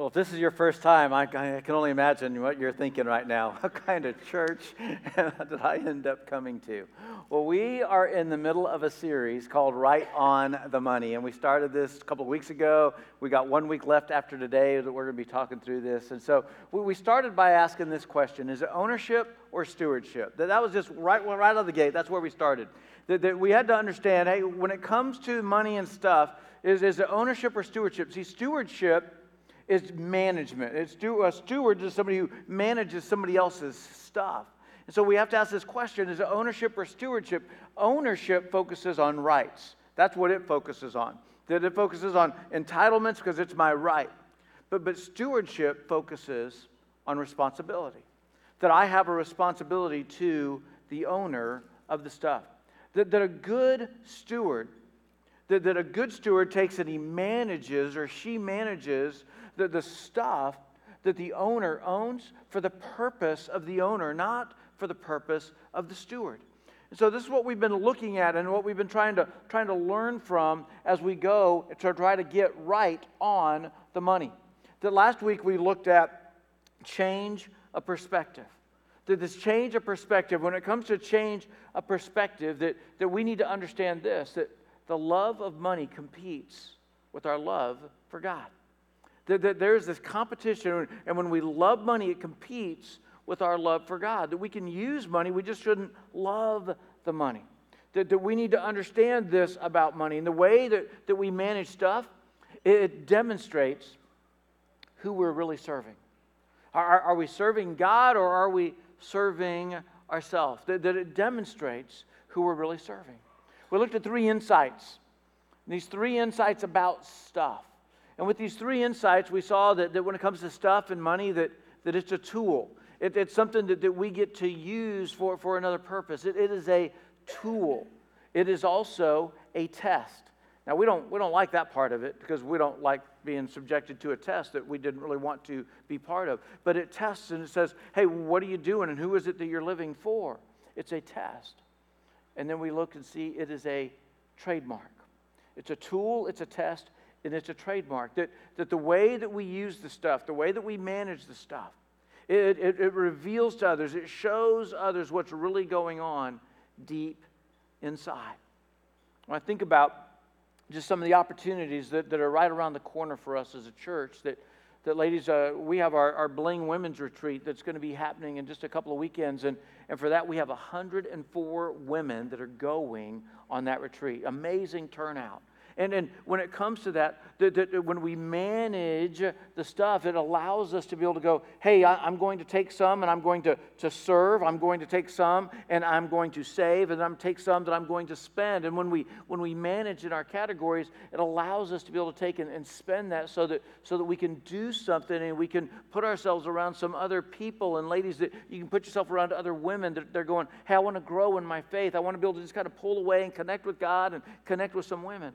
Well, if this is your first time, I, I, can only imagine what you're thinking right now. What kind of church did I end up coming to? Well, we are in the middle of a series called Right on the Money. And we started this a couple of weeks ago. We got one week left after today that we're going to be talking through this. And so we started by asking this question Is it ownership or stewardship? That was just right, right out of the gate. That's where we started. That, that we had to understand hey, when it comes to money and stuff, is, is it ownership or stewardship? See, stewardship is management. It's do, a steward is somebody who manages somebody else's stuff. And so we have to ask this question is it ownership or stewardship? Ownership focuses on rights. That's what it focuses on. That it focuses on entitlements because it's my right. But, but stewardship focuses on responsibility. That I have a responsibility to the owner of the stuff. That, that a good steward, that a good steward takes and he manages or she manages the, the stuff that the owner owns for the purpose of the owner, not for the purpose of the steward. And so this is what we've been looking at and what we've been trying to, trying to learn from as we go to try to get right on the money. That last week we looked at change a perspective. That this change of perspective, when it comes to change a perspective, that, that we need to understand this that the love of money competes with our love for God. There's this competition, and when we love money, it competes with our love for God. That we can use money, we just shouldn't love the money. That, that we need to understand this about money. And the way that, that we manage stuff, it demonstrates who we're really serving. Are, are we serving God or are we serving ourselves? That, that it demonstrates who we're really serving. We looked at three insights. These three insights about stuff. And with these three insights, we saw that, that when it comes to stuff and money, that, that it's a tool. It, it's something that, that we get to use for, for another purpose. It, it is a tool. It is also a test. Now, we don't, we don't like that part of it because we don't like being subjected to a test that we didn't really want to be part of. But it tests and it says, hey, what are you doing and who is it that you're living for? It's a test. And then we look and see it is a trademark. It's a tool, it's a test, and it's a trademark that, that the way that we use the stuff, the way that we manage the stuff, it, it, it reveals to others, it shows others what's really going on deep inside. When I think about just some of the opportunities that, that are right around the corner for us as a church, that, that ladies, uh, we have our, our Bling Women's Retreat that's going to be happening in just a couple of weekends. And, and for that, we have 104 women that are going on that retreat. Amazing turnout. And, and when it comes to that, that, that, when we manage the stuff, it allows us to be able to go, hey, I, am going to take some and I'm going to, to serve. I'm going to take some and I'm going to save. And I'm take some that I'm going to spend. And when we, when we manage in our categories, it allows us to be able to take and, and spend that so that, so that we can do something and we can put ourselves around some other people and ladies that you can put yourself around other women that they're going, hey, I want to grow in my faith. I want to be able to just kind of pull away and connect with God and connect with some women.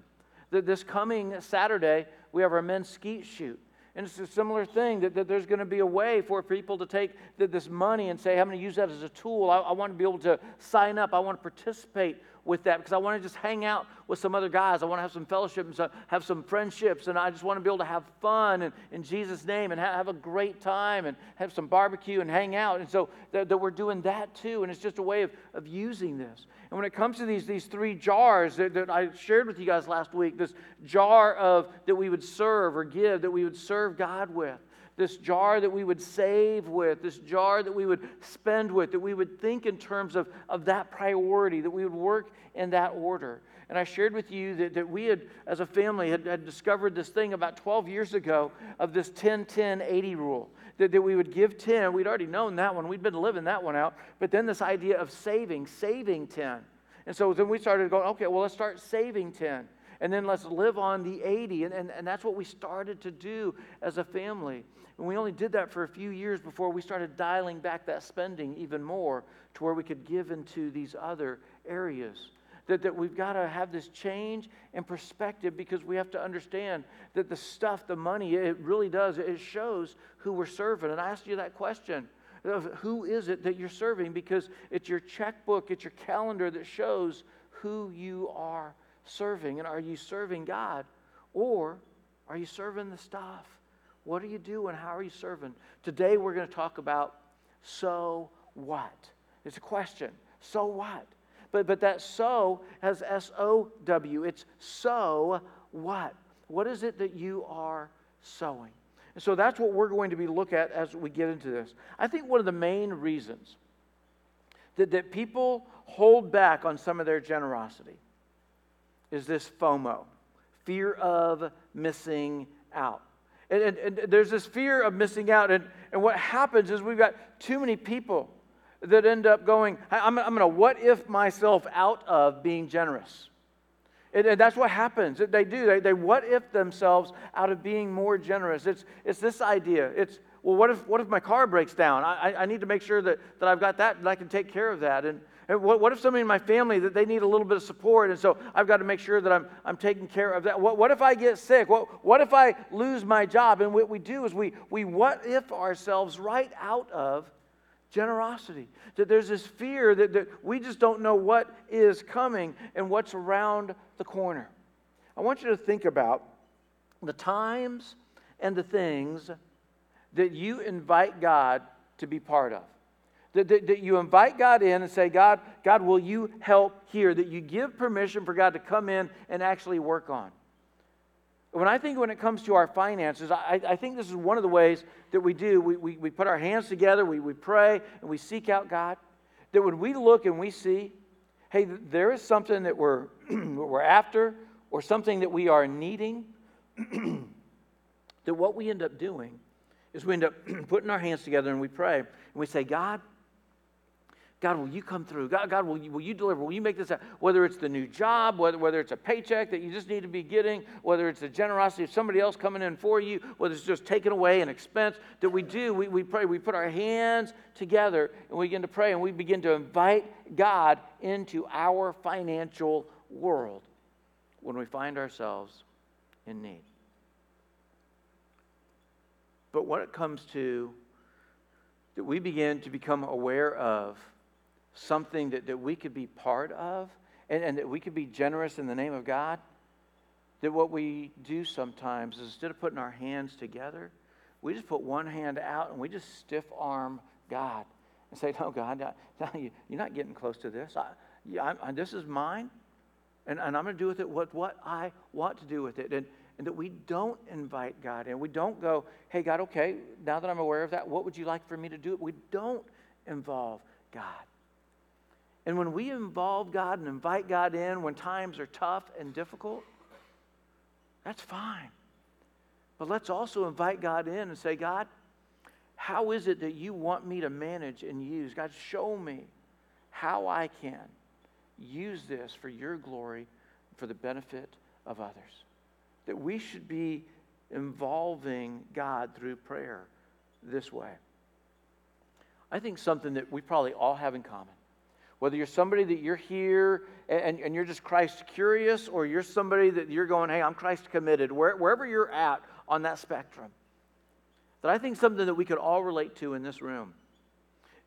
That this coming Saturday, we have our men's skeet shoot. And it's a similar thing that, that there's going to be a way for people to take this money and say, I'm going to use that as a tool. I, I want to be able to sign up. I want to participate with that because I want to just hang out with some other guys. I want to have some fellowship and have some friendships, and I just want to be able to have fun and, in Jesus' name and have a great time and have some barbecue and hang out. And so that, that we're doing that too, and it's just a way of, of using this. And when it comes to these, these three jars that, that I shared with you guys last week, this jar of that we would serve or give, that we would serve God with this jar that we would save with, this jar that we would spend with, that we would think in terms of, of that priority, that we would work in that order. And I shared with you that, that we had, as a family, had, had discovered this thing about 12 years ago of this 10 10 80 rule. That, that we would give 10. We'd already known that one, we'd been living that one out. But then this idea of saving, saving 10. And so then we started going, okay, well, let's start saving 10 and then let's live on the 80. And, and, and that's what we started to do as a family. And we only did that for a few years before we started dialing back that spending even more to where we could give into these other areas. That, that we've got to have this change in perspective because we have to understand that the stuff, the money, it really does, it shows who we're serving. And I asked you that question of who is it that you're serving because it's your checkbook, it's your calendar that shows who you are serving. And are you serving God or are you serving the stuff? What are you doing? How are you serving? Today we're going to talk about so what? It's a question. So what? But, but that so has S O W. It's so what? What is it that you are sowing? And so that's what we're going to be look at as we get into this. I think one of the main reasons that, that people hold back on some of their generosity is this FOMO, fear of missing out. And, and, and, there's this fear of missing out. And, and what happens is we've got too many people that end up going, I'm, I'm going to what if myself out of being generous. And, and that's what happens. They do. They, they what if themselves out of being more generous. It's, it's this idea. It's, well, what if, what if my car breaks down? I, I need to make sure that, that I've got that and I can take care of that. And what, what if somebody in my family that they need a little bit of support and so I've got to make sure that I'm, I'm taking care of that? What, what if I get sick? What, what if I lose my job? And what we do is we, we what if ourselves right out of generosity. That there's this fear that, that we just don't know what is coming and what's around the corner. I want you to think about the times and the things that you invite God to be part of. That, that, that, you invite God in and say, God, God, will you help here? That you give permission for God to come in and actually work on when I think when it comes to our finances, I, I think this is one of the ways that we do. We, we, we put our hands together, we, we pray, and we seek out God. That when we look and we see, hey, there is something that we're, we're after or something that we are needing, that what we end up doing is we end up putting our hands together and we pray and we say, God, God, will you come through? God, God will, you, will you deliver? Will you make this happen? Whether it's the new job, whether, whether it's a paycheck that you just need to be getting, whether it's the generosity of somebody else coming in for you, whether it's just taking away an expense that we do, we, we pray, we put our hands together and we begin to pray and we begin to invite God into our financial world when we find ourselves in need. But when it comes to that we begin to become aware of something that, that we could be part of and, and that we could be generous in the name of God, that what we do sometimes is instead of putting our hands together, we just put one hand out and we just stiff arm God and say, No, God, no, you're not getting close to this. I, I, I, this is mine, and, and I'm going to do with it what, what I want to do with it. And, and that we don't invite God in. We don't go, Hey, God, okay, now that I'm aware of that, what would you like for me to do? We don't involve God. And when we involve God and invite God in when times are tough and difficult, that's fine. But let's also invite God in and say, God, how is it that you want me to manage and use? God, show me how I can use this for your glory, for the benefit of others. That we should be involving God through prayer this way. I think something that we probably all have in common whether you're somebody that you're here and, and you're just Christ curious, or you're somebody that you're going, hey, I'm Christ committed, where, wherever you're at on that spectrum, that I think something that we could all relate to in this room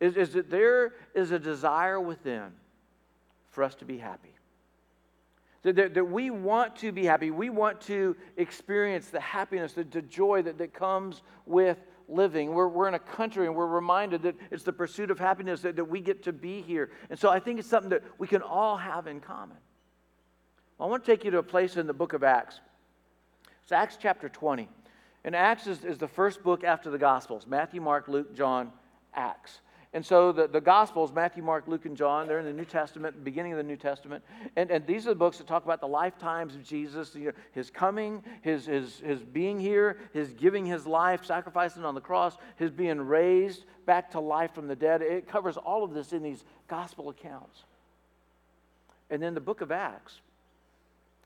is, is that there is a desire within for us to be happy. That, that, that, we want to be happy. We want to experience the happiness, the, the joy that, that comes with living. We're, we're in a country and we're reminded that it's the pursuit of happiness that, that we get to be here. And so I think it's something that we can all have in common. I want to take you to a place in the book of Acts. It's Acts chapter 20. And Acts is, is the first book after the Gospels Matthew, Mark, Luke, John, Acts. And so the, the Gospels, Matthew, Mark, Luke, and John, they're in the New Testament, beginning of the New Testament. And, and these are the books that talk about the lifetimes of Jesus, you know, his coming, his, his, his being here, his giving his life, sacrificing on the cross, his being raised back to life from the dead. It covers all of this in these Gospel accounts. And then the book of Acts,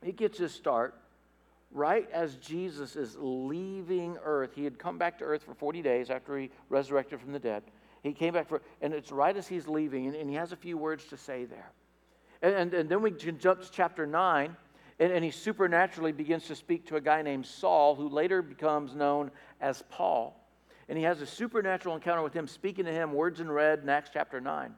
it gets its start right as Jesus is leaving earth. He had come back to earth for 40 days after he resurrected from the dead. He came back for, and it's right as he's leaving, and, and he has a few words to say there. And, and, and then we jump to chapter 9, and, and he supernaturally begins to speak to a guy named Saul, who later becomes known as Paul. And he has a supernatural encounter with him, speaking to him words in red in Acts chapter 9.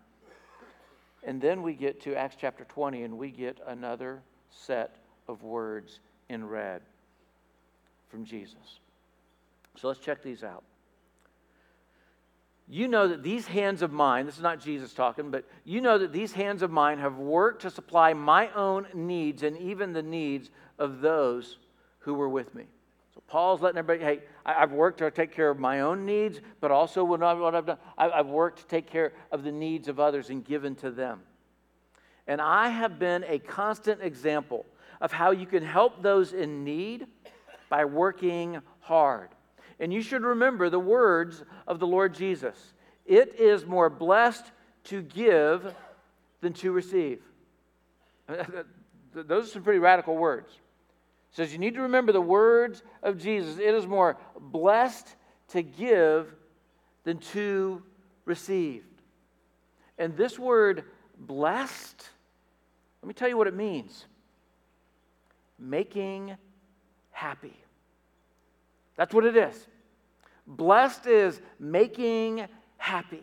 And then we get to Acts chapter 20, and we get another set of words in red from Jesus. So let's check these out. You know that these hands of mine, this is not Jesus talking, but you know that these hands of mine have worked to supply my own needs and even the needs of those who were with me. So Paul's letting everybody, hey, I've worked to take care of my own needs, but also what I've done, I've worked to take care of the needs of others and given to them. And I have been a constant example of how you can help those in need by working hard. And you should remember the words of the Lord Jesus it is more blessed to give than to receive. Those are some pretty radical words. It says you need to remember the words of Jesus. It is more blessed to give than to receive. And this word blessed, let me tell you what it means making happy. That's what it is. Blessed is making happy.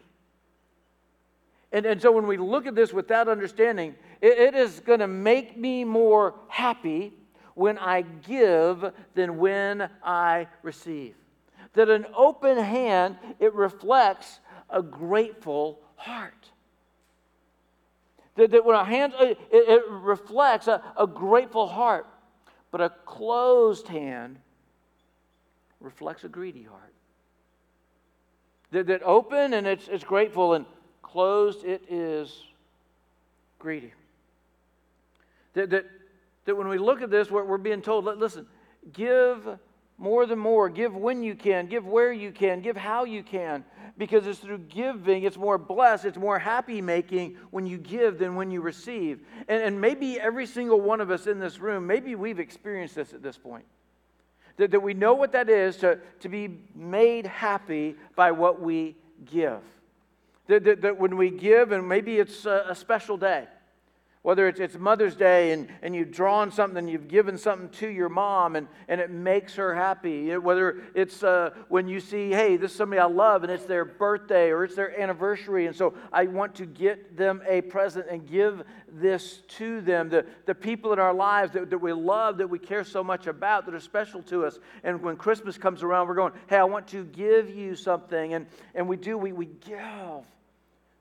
And, and so when we look at this with that understanding, it, it is going to make me more happy when I give than when I receive. That an open hand, it reflects a grateful heart. That, that when a hand, it, it reflects a, a grateful heart. But a closed hand reflects a greedy heart. That, that open and it's, it's grateful, and closed it is greedy. That, that, that when we look at this, we're, we're being told, listen, give more than more. Give when you can, give where you can, give how you can. Because it's through giving, it's more blessed, it's more happy making when you give than when you receive. And, and maybe every single one of us in this room, maybe we've experienced this at this point. That, that we know what that is to, to be made happy by what we give. That, that, that when we give, and maybe it's a, a special day, whether it's, it's Mother's Day and, and you've drawn something you've given something to your mom and, and it makes her happy. Whether it's uh, when you see, hey, this is somebody I love and it's their birthday or it's their anniversary. And so I want to get them a present and give this to them. The, the people in our lives that, that we love, that we care so much about, that are special to us. And when Christmas comes around, we're going, hey, I want to give you something. And, and we do, we, we give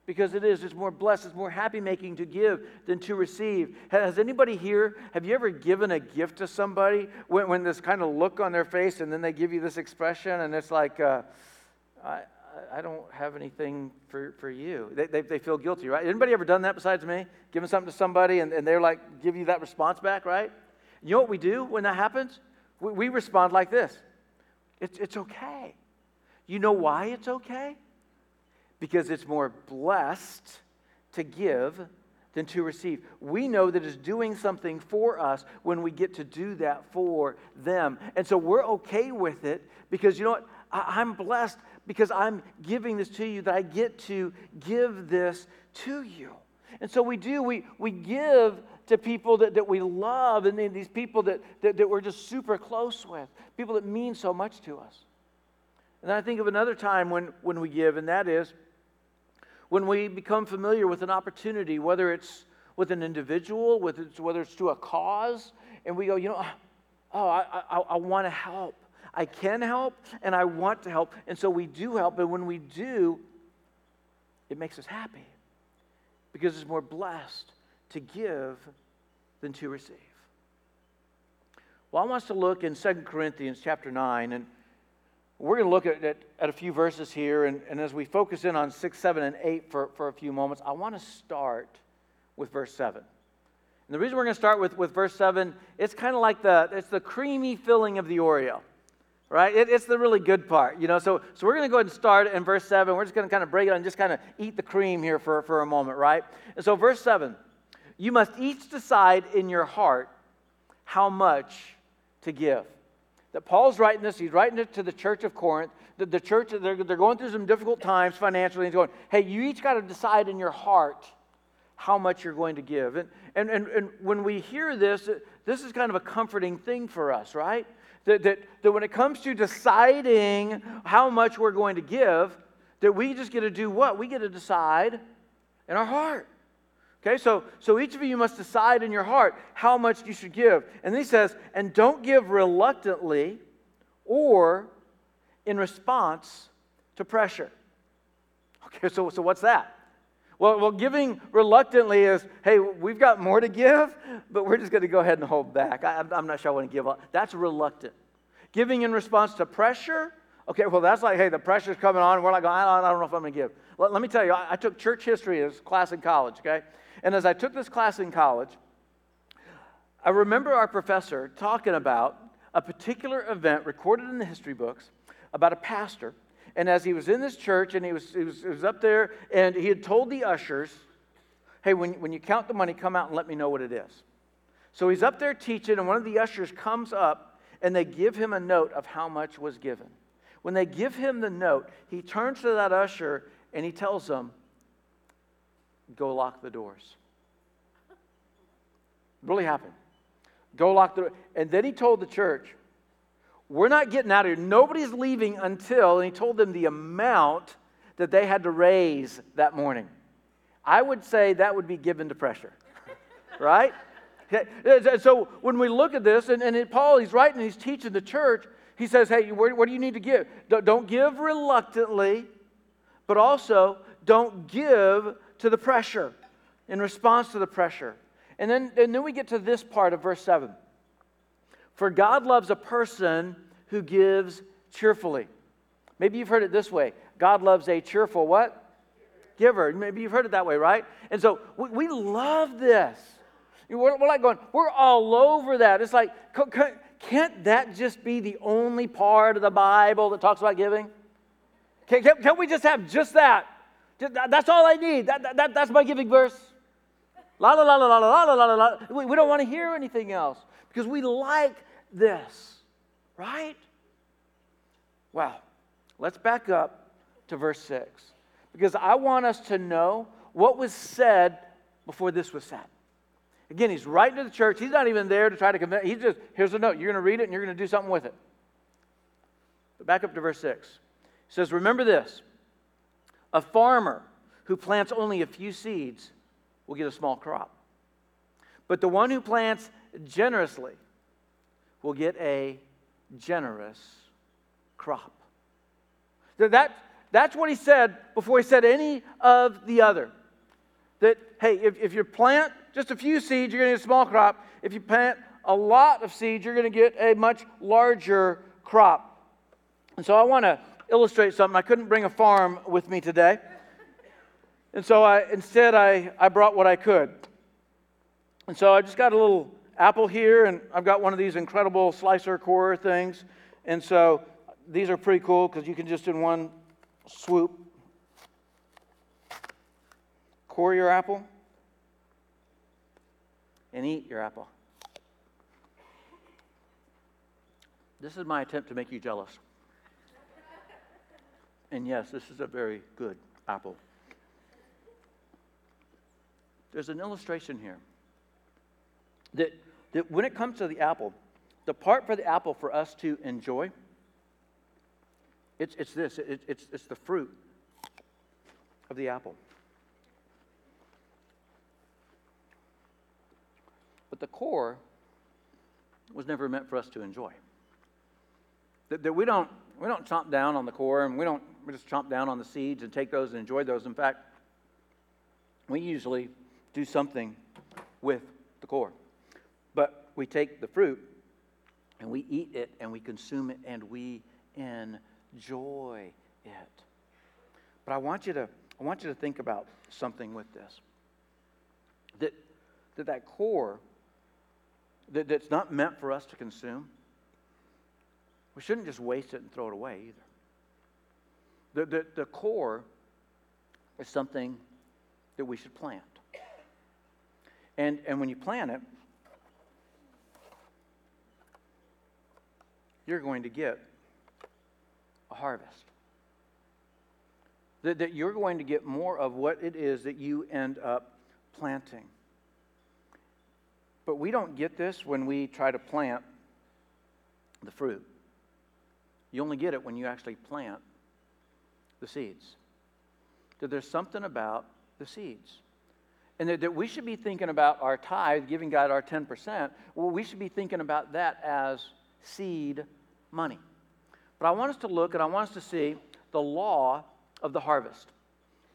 because it is. It's more blessed, it's more happy making to give than to receive. Has anybody here, have you ever given a gift to somebody when, when this kind of look on their face and then they give you this expression and it's like, uh, I, I don't have anything for, for you. They, they, they, feel guilty, right? Anybody ever done that besides me? Giving something to somebody and, and they're like, give you that response back, right? You know what we do when that happens? We, we respond like this it's, it's okay. You know why it's okay? Because it's more blessed to give than to receive. We know that it's doing something for us when we get to do that for them. And so we're okay with it because you know what? I, am blessed because I'm giving this to you, that I get to give this to you. And so we do, we, we give to people that, that we love and these people that, that, that we're just super close with, people that mean so much to us. And I think of another time when, when we give, and that is when we become familiar with an opportunity, whether it's with an individual, whether it's, whether it's to a cause, and we go, you know, ah, oh, I, I, I want to help. I can help and I want to help. And so we do help. And when we do, it makes us happy because it's more blessed to give than to receive. Well, I want us to look in 2 Corinthians chapter 9 and we're going to look at, at, at, a few verses here, and, and as we focus in on 6, 7, and 8 for, for a few moments, I want to start with verse 7. And the reason we're going to start with, with verse 7, it's kind of like the, it's the creamy filling of the Oreo, right? It, it's the really good part, you know? So, so we're going to go ahead and start in verse 7. We're just going to kind of break it and just kind of eat the cream here for, for a moment, right? And so, verse 7 you must each decide in your heart how much to give that Paul's writing this, he's writing it to the church of Corinth. The, the church, they're, they're going through some difficult times financially. He's going, hey, you each got to decide in your heart how much you're going to give. And, and, and, and when we hear this, this is kind of a comforting thing for us, right? That, that, that when it comes to deciding how much we're going to give, that we just get to do what? We get to decide in our heart. Okay, so, so each of you must decide in your heart how much you should give. And then he says, and don't give reluctantly or in response to pressure. Okay, so, so what's that? Well, well, giving reluctantly is, hey, we've got more to give, but we're just going to go ahead and hold back. I, am not sure I want to give up. That's reluctant. Giving in response to pressure, okay, well, that's like, hey, the pressure's coming on. We're like, I don't, I don't know if I'm going to give. Let, let, me tell you, I, I took church history as class in college, okay? And as I took this class in college, I remember our professor talking about a particular event recorded in the history books about a pastor and as he was in this church and he was, he was, he was up there and he had told the ushers, hey, when, when you count the money, come out and let me know what it is. So he's up there teaching, and one of the ushers comes up and they give him a note of how much was given. When they give him the note, he turns to that usher and he tells them, Go lock the doors. Really happened. Go lock the door. And then he told the church, we're not getting out of here. Nobody's leaving until, and he told them the amount that they had to raise that morning. I would say that would be given to pressure, right? So when we look at this, and, and Paul, he's writing, he's teaching the church, he says, hey, what do you need to give? Don't give reluctantly, but also don't give to the pressure in response to the pressure. And then, and then we get to this part of verse 7. For God loves a person who gives cheerfully. Maybe you've heard it this way God loves a cheerful what? Giver. Maybe you've heard it that way, right? And so we, we love this. We're, we're like going, we're all over that. It's like, can't that just be the only part of the Bible that talks about giving? Can, can, we just have just that? That's all I need. That, that, that's my giving verse. La la la la la la la la la. We, we don't want to hear anything else because we like this, right? Well, let's back up to verse 6 because I want us to know what was said before this was said. Again, he's writing to the church. He's not even there to try to convince. He's just, here's a note. You're going to read it and you're going to do something with it. But back up to verse 6. It says, Remember this a farmer who plants only a few seeds will get a small crop. But the one who plants generously will get a generous crop. That, that's what he said before he said any of the other. That, hey, if, if you plant just a few seeds, you're going to get a small crop. If you plant a lot of seeds, you're going to get a much larger crop. And so I want to illustrate something. I couldn't bring a farm with me today. And so I, instead, I, I brought what I could. And so I just got a little apple here, and I've got one of these incredible slicer core things. And so these are pretty cool because you can just in one swoop core your apple and eat your apple. This is my attempt to make you jealous. And yes, this is a very good apple. There's an illustration here that that when it comes to the apple, the part for the apple for us to enjoy, it's, it's this it, it's, it's the fruit of the apple. But the core was never meant for us to enjoy. That, that we, don't, we don't chomp down on the core and we don't we just chomp down on the seeds and take those and enjoy those. In fact, we usually do something with the core. But we take the fruit and we eat it and we consume it and we enjoy it. But I want you to, I want you to think about something with this. That that, that core that, that's not meant for us to consume, we shouldn't just waste it and throw it away either. The, the, the core is something that we should plant. And, and when you plant it, you're going to get a harvest. That, that you're going to get more of what it is that you end up planting. But we don't get this when we try to plant the fruit. You only get it when you actually plant the seeds. That there's something about the seeds. And that, that we should be thinking about our tithe, giving God our 10%. Well, we should be thinking about that as seed money. But I want us to look and I want us to see the law of the harvest.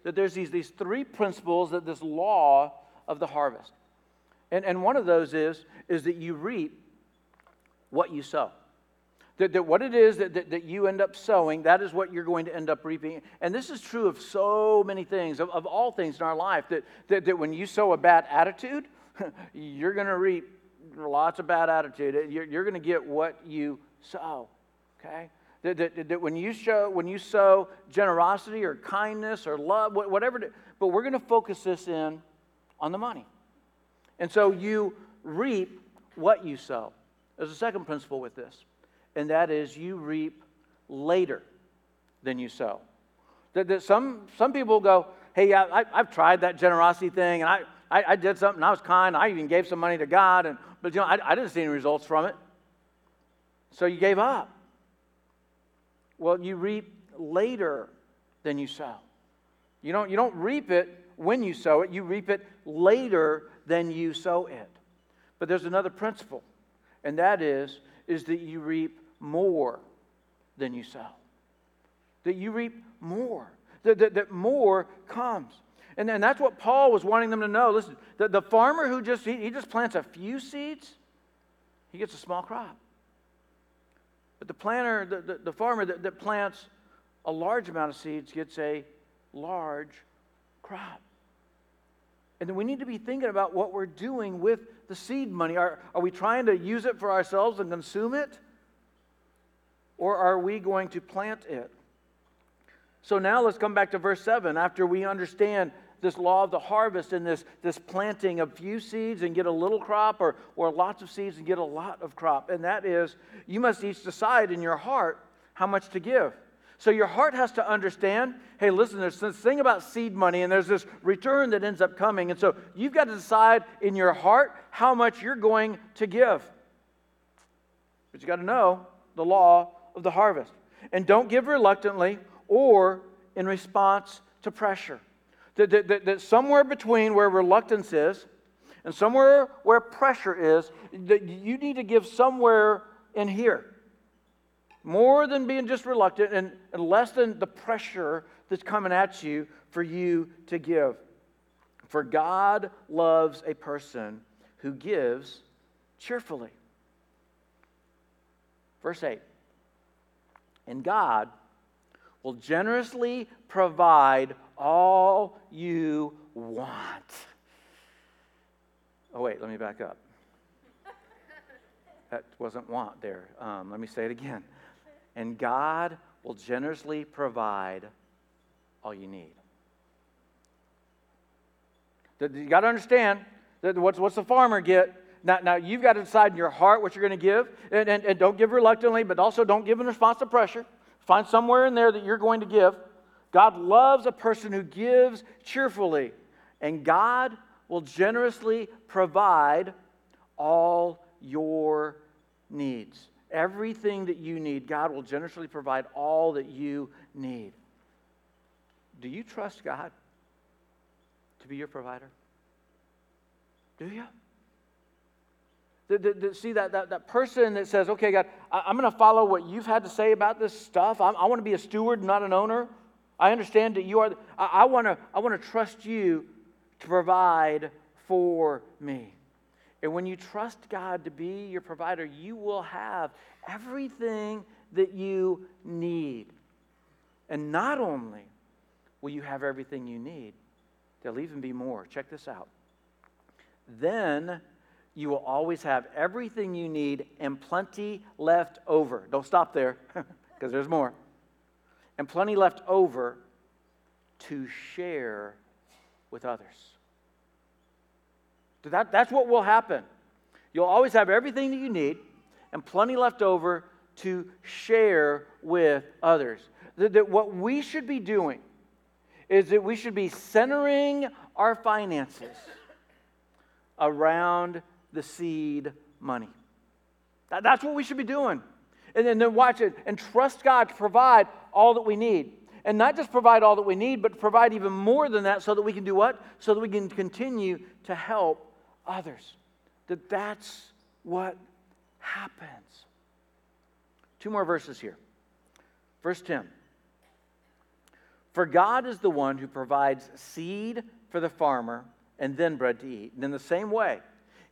That there's these, these three principles that this law of the harvest. And, and one of those is, is that you reap what you sow. That, that what it is that, that, that, you end up sowing, that is what you're going to end up reaping. And this is true of so many things, of, of all things in our life, that, that, that when you sow a bad attitude, you're going to reap lots of bad attitude. You're, you're going to get what you sow, okay? That, that, that, when you show when you sow generosity or kindness or love whatever but we're going to focus this in on the money and so you reap what you sow there's a second principle with this and that is you reap later than you sow. That, that some, some people go, hey, I, I, have tried that generosity thing, and I, I, I, did something, I was kind, I even gave some money to God, and, but you know, I, I didn't see any results from it. So you gave up. Well, you reap later than you sow. You don't, you don't reap it when you sow it, you reap it later than you sow it. But there's another principle, and that is, is that you reap more than you sow. That you reap more. That, that, that more comes. And, and that's what Paul was wanting them to know. Listen, the, the farmer who just, he, he just plants a few seeds, he gets a small crop. But the planter, the, the, the farmer that, that plants a large amount of seeds gets a large crop. And then we need to be thinking about what we're doing with the seed money. Are, are we trying to use it for ourselves and consume it? Or are we going to plant it? So now let's come back to verse 7. After we understand this law of the harvest and this, this planting of few seeds and get a little crop, or, or lots of seeds and get a lot of crop. And that is, you must each decide in your heart how much to give. So your heart has to understand hey, listen, there's this thing about seed money, and there's this return that ends up coming. And so you've got to decide in your heart how much you're going to give. But you got to know the law of the harvest. And don't give reluctantly or in response to pressure. That, that, that, somewhere between where reluctance is and somewhere where pressure is, that you need to give somewhere in here. More than being just reluctant and, and less than the pressure that's coming at you for you to give. For God loves a person who gives cheerfully. Verse 8 and God will generously provide all you want. Oh, wait, let me back up. That wasn't want there. Um, let me say it again. And God will generously provide all you need. You got to understand that what's, what's the farmer get? Now, now you've got to decide in your heart what you're going to give, and, and, and don't give reluctantly, but also don't give in response to pressure. Find somewhere in there that you're going to give. God loves a person who gives cheerfully, and God will generously provide all your needs. Everything that you need, God will generously provide all that you need. Do you trust God to be your provider? Do you? See that, that, that person that says, okay, God, I, am going to follow what you've had to say about this stuff. I'm, i want to be a steward, not an owner. I understand that you are. I, I want to I want to trust you to provide for me. And when you trust God to be your provider, you will have everything that you need. And not only will you have everything you need, there'll even be more. Check this out. Then you will always have everything you need and plenty left over. Don't stop there, because there's more. And plenty left over to share with others. So that, that's what will happen. You'll always have everything that you need and plenty left over to share with others. That, that what we should be doing is that we should be centering our finances around the seed money. That, that's what we should be doing. And, and then watch it and trust God to provide all that we need. And not just provide all that we need, but provide even more than that so that we can do what? So that we can continue to help others. That that's what happens. Two more verses here. Verse 10 For God is the one who provides seed for the farmer and then bread to eat. And in the same way,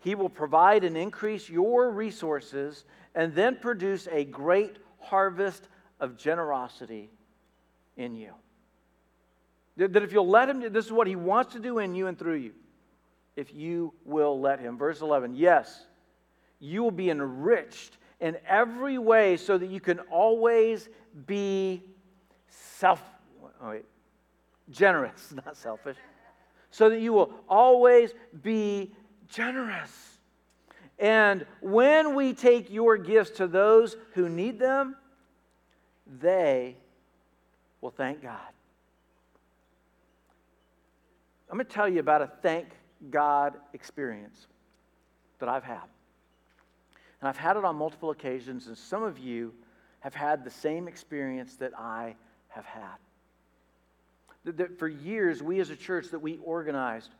he will provide and increase your resources and then produce a great harvest of generosity in you. That if you'll let him, this is what he wants to do in you and through you. If you will let him. Verse 11, yes, you will be enriched in every way so that you can always be self, oh wait, generous, not selfish. So that you will always be generous. And when we take your gifts to those who need them, they will thank God. I'm going to tell you about a thank God experience that I've had. And I've had it on multiple occasions, and some of you have had the same experience that I have had. That, for years, we as a church that we organized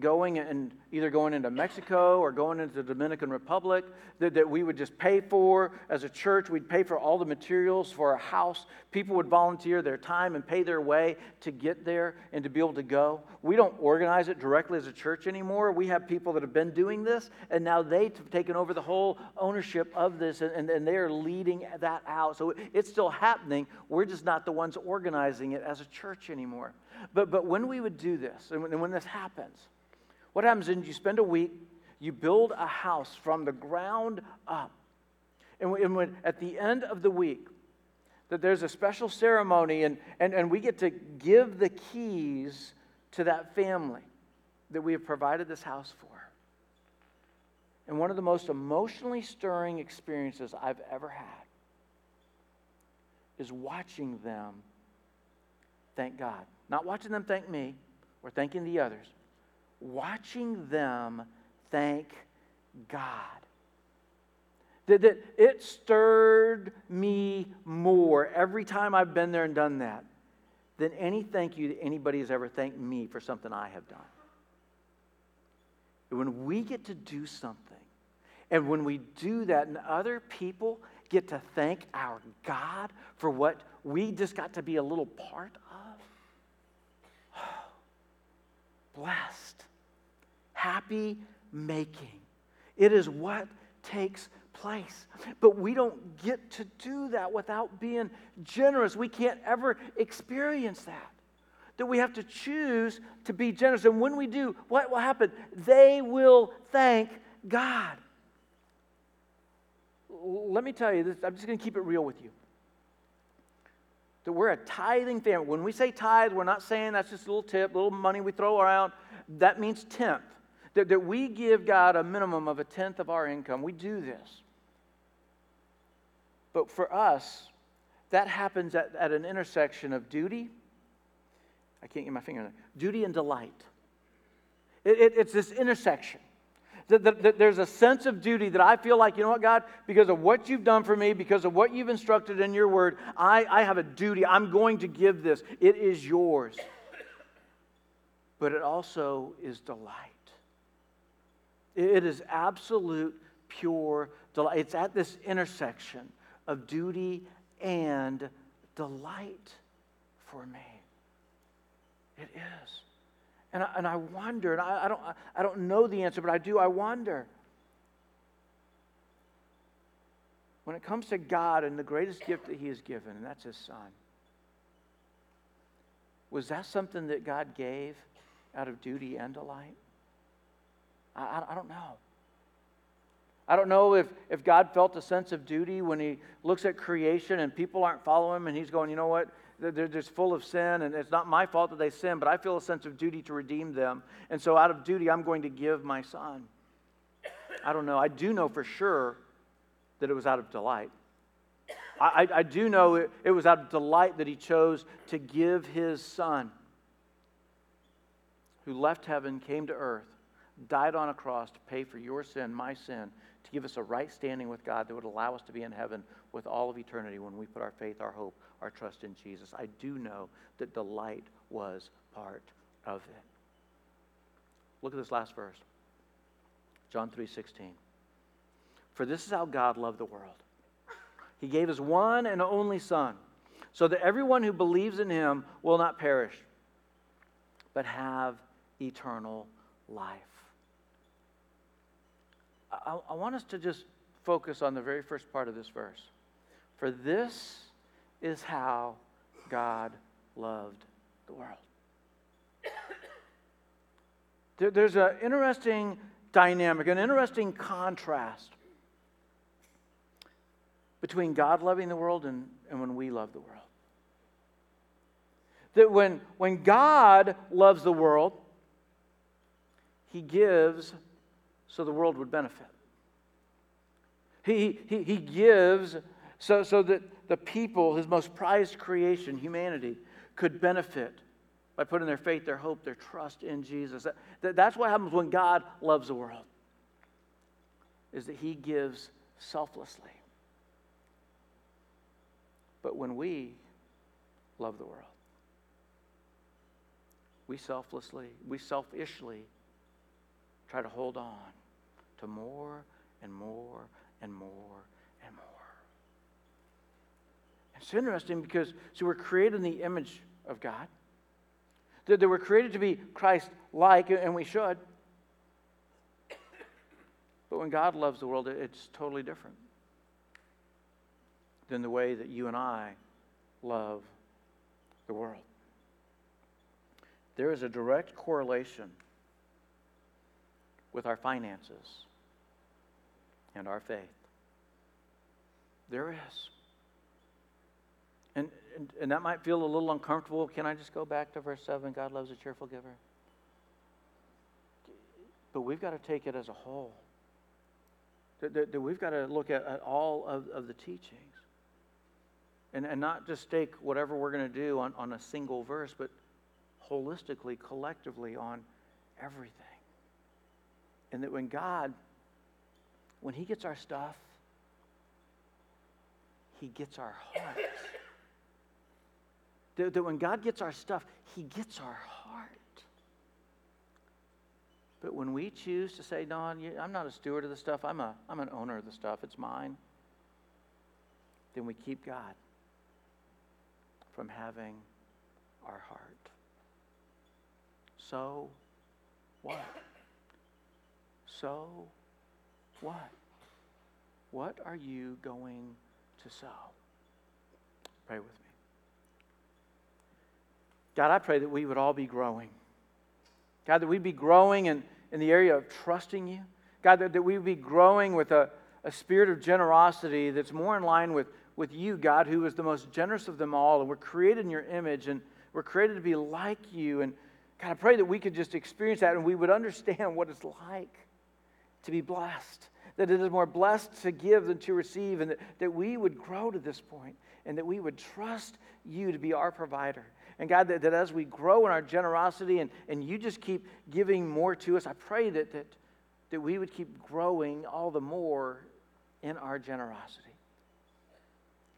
going and either going into Mexico or going into the Dominican Republic that, that we would just pay for as a church. We'd pay for all the materials for a house. People would volunteer their time and pay their way to get there and to be able to go. We don't organize it directly as a church anymore. We have people that have been doing this, and now they've taken over the whole ownership of this, and, and, and they are leading that out. So it's still happening. We're just not the ones organizing it as a church anymore. But, but when we would do this, and when, and when this happens, what happens is you spend a week, you build a house from the ground up. And, when, at the end of the week, that there's a special ceremony, and, and, and we get to give the keys to that family that we have provided this house for. And one of the most emotionally stirring experiences I've ever had is watching them thank God. Not watching them thank me or thanking the others, watching them thank God. That, that it stirred me more every time I've been there and done that than any thank you that anybody has ever thanked me for something I have done. When we get to do something, and when we do that, and other people get to thank our God for what we just got to be a little part of, blessed happy making. It is what takes place. But we don't get to do that without being generous. We can't ever experience that. That we have to choose to be generous. And when we do, what will happen? They will thank God. Let me tell you this, I'm just going to keep it real with you. That we're a tithing family. When we say tithe, we're not saying that's just a little tip, a little money we throw around. That means tenth that, that we give God a minimum of a tenth of our income. We do this. But for us, that happens at, at an intersection of duty. I can't get my finger on it. Duty and delight. It, it, it's this intersection. That, there's a sense of duty that I feel like, you know what, God, because of what you've done for me, because of what you've instructed in your word, I, I have a duty. I'm going to give this. It is yours. But it also is delight. It is absolute, pure delight. It's at this intersection of duty and delight for me. It is. And I, and I wonder, and I, I, don't, I don't know the answer, but I do, I wonder. When it comes to God and the greatest gift that He has given, and that's His Son, was that something that God gave out of duty and delight? I, I, don't know. I don't know if, if God felt a sense of duty when he looks at creation and people aren't following him and he's going, you know what? They're just full of sin and it's not my fault that they sin, but I feel a sense of duty to redeem them. And so out of duty, I'm going to give my son. I don't know. I do know for sure that it was out of delight. I, I, I do know it, it was out of delight that he chose to give his son, who left heaven, came to earth died on a cross to pay for your sin, my sin, to give us a right standing with God that would allow us to be in heaven with all of eternity when we put our faith, our hope, our trust in Jesus. I do know that delight was part of it. Look at this last verse. John 3:16. For this is how God loved the world. He gave his one and only son so that everyone who believes in him will not perish, but have eternal life. I, I, want us to just focus on the very first part of this verse. For this is how God loved the world. There's an interesting dynamic, an interesting contrast between God loving the world and, and when we love the world. That when, when God loves the world, he gives so the world would benefit. He, he, he gives so, so that the people, his most prized creation, humanity, could benefit by putting their faith, their hope, their trust in Jesus. That, that, that's what happens when God loves the world, is that he gives selflessly. But when we love the world, we selflessly, we selfishly try to hold on to more and more and more and more. It's interesting because, so we're created in the image of God. That, that we're created to be Christ like, and we should. But when God loves the world, it's totally different than the way that you and I love the world. There is a direct correlation with our finances and our faith. There is. And, and, and that might feel a little uncomfortable. Can I just go back to verse 7? God loves a cheerful giver. But we've got to take it as a whole. We've got to look at, at all of, of the teachings. And, and not just take whatever we're going to do on, on a single verse, but holistically, collectively on everything. And that when God, when He gets our stuff, He gets our hearts. That, that when God gets our stuff, He gets our heart. But when we choose to say, no, I'm not a steward of the stuff, I'm, a, I'm an owner of the stuff, it's mine, then we keep God from having our heart. So what? So what? What are you going to sow? Pray with me. God, I pray that we would all be growing. God, that we'd be growing in, in the area of trusting you. God, that, that we would be growing with a, a spirit of generosity that's more in line with, with you, God, who is the most generous of them all. And we're created in your image and we're created to be like you. And God, I pray that we could just experience that and we would understand what it's like to be blessed. That it is more blessed to give than to receive, and that, that we would grow to this point and that we would trust you to be our provider. And God, that, that as we grow in our generosity and, and you just keep giving more to us, I pray that, that, that we would keep growing all the more in our generosity.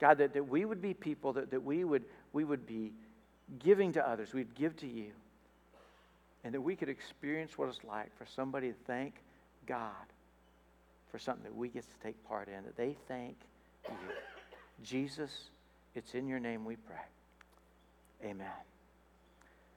God, that, that we would be people that, that we, would, we would be giving to others, we'd give to you, and that we could experience what it's like for somebody to thank God for something that we get to take part in, that they thank you. Jesus, it's in your name we pray. Amen.